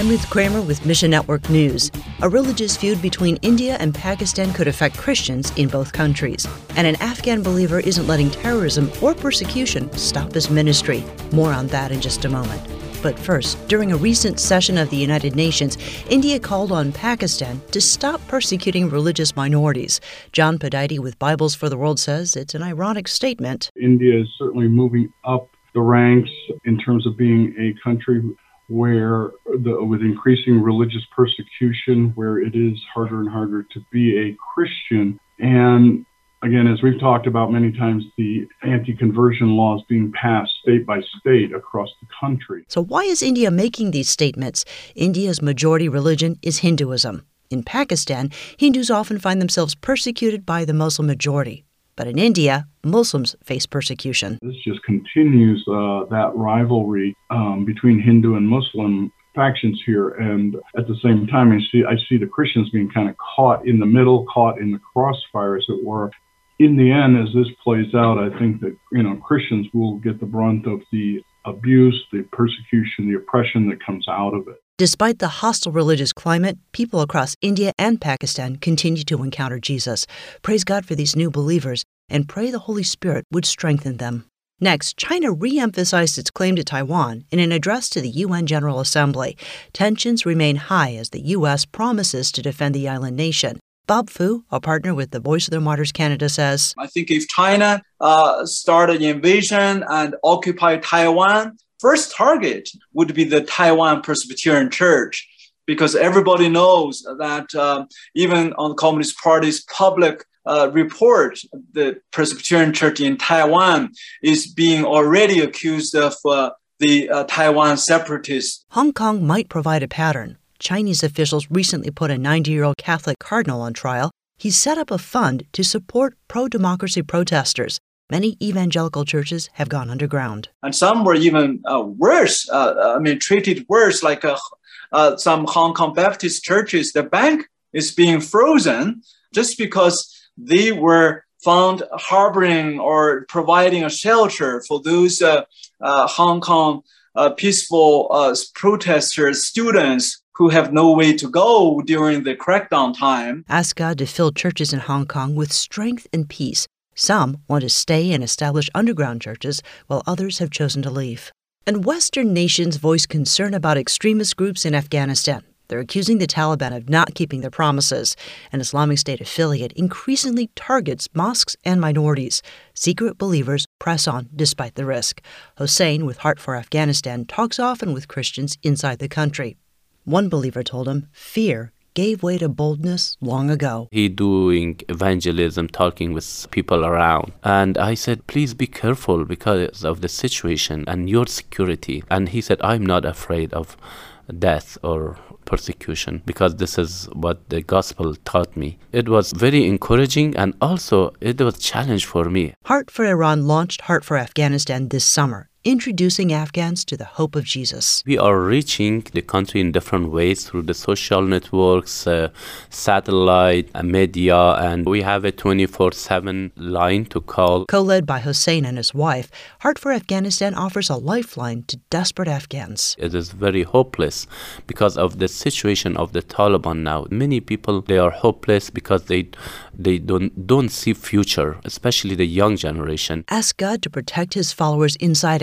I'm Ruth Kramer with Mission Network News. A religious feud between India and Pakistan could affect Christians in both countries. And an Afghan believer isn't letting terrorism or persecution stop his ministry. More on that in just a moment. But first, during a recent session of the United Nations, India called on Pakistan to stop persecuting religious minorities. John Pudaite with Bibles for the World says it's an ironic statement. India is certainly moving up the ranks in terms of being a country where the, with increasing religious persecution, where it is harder and harder to be a Christian. And again, as we've talked about many times, the anti conversion laws being passed state by state across the country. So, why is India making these statements? India's majority religion is Hinduism. In Pakistan, Hindus often find themselves persecuted by the Muslim majority. But in India, Muslims face persecution. This just continues uh, that rivalry um, between Hindu and Muslim factions here, and at the same time, I see I see the Christians being kind of caught in the middle, caught in the crossfire, as it were. In the end, as this plays out, I think that you know Christians will get the brunt of the abuse, the persecution, the oppression that comes out of it. Despite the hostile religious climate, people across India and Pakistan continue to encounter Jesus. Praise God for these new believers and pray the Holy Spirit would strengthen them. Next, China re emphasized its claim to Taiwan in an address to the UN General Assembly. Tensions remain high as the U.S. promises to defend the island nation. Bob Fu, a partner with the Voice of the Martyrs Canada, says I think if China uh, started invasion and occupy Taiwan, first target would be the Taiwan Presbyterian Church, because everybody knows that uh, even on the Communist Party's public uh, report, the Presbyterian Church in Taiwan is being already accused of uh, the uh, Taiwan separatists. Hong Kong might provide a pattern. Chinese officials recently put a 90 year old Catholic cardinal on trial. He set up a fund to support pro democracy protesters many evangelical churches have gone underground. And some were even uh, worse, uh, I mean, treated worse, like uh, uh, some Hong Kong Baptist churches. The bank is being frozen just because they were found harboring or providing a shelter for those uh, uh, Hong Kong peaceful protesters, students who have no way to go during the crackdown time. Ask God to fill churches in Hong Kong with strength and peace some want to stay and establish underground churches, while others have chosen to leave. And Western nations voice concern about extremist groups in Afghanistan. They're accusing the Taliban of not keeping their promises. An Islamic State affiliate increasingly targets mosques and minorities. Secret believers press on despite the risk. Hossein, with Heart for Afghanistan, talks often with Christians inside the country. One believer told him fear gave way to boldness long ago. He doing evangelism, talking with people around. And I said, please be careful because of the situation and your security. And he said, I'm not afraid of death or persecution because this is what the gospel taught me. It was very encouraging and also it was a challenge for me. Heart for Iran launched Heart for Afghanistan this summer introducing Afghans to the hope of Jesus. We are reaching the country in different ways through the social networks, uh, satellite, uh, media, and we have a 24 7 line to call. Co led by Hussein and his wife, Heart for Afghanistan offers a lifeline to desperate Afghans. It is very hopeless because of the situation of the Taliban now. Many people they are hopeless because they they don't don't see future, especially the young generation. Ask God to protect his followers inside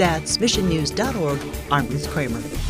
That's missionnews.org. I'm Ruth Kramer.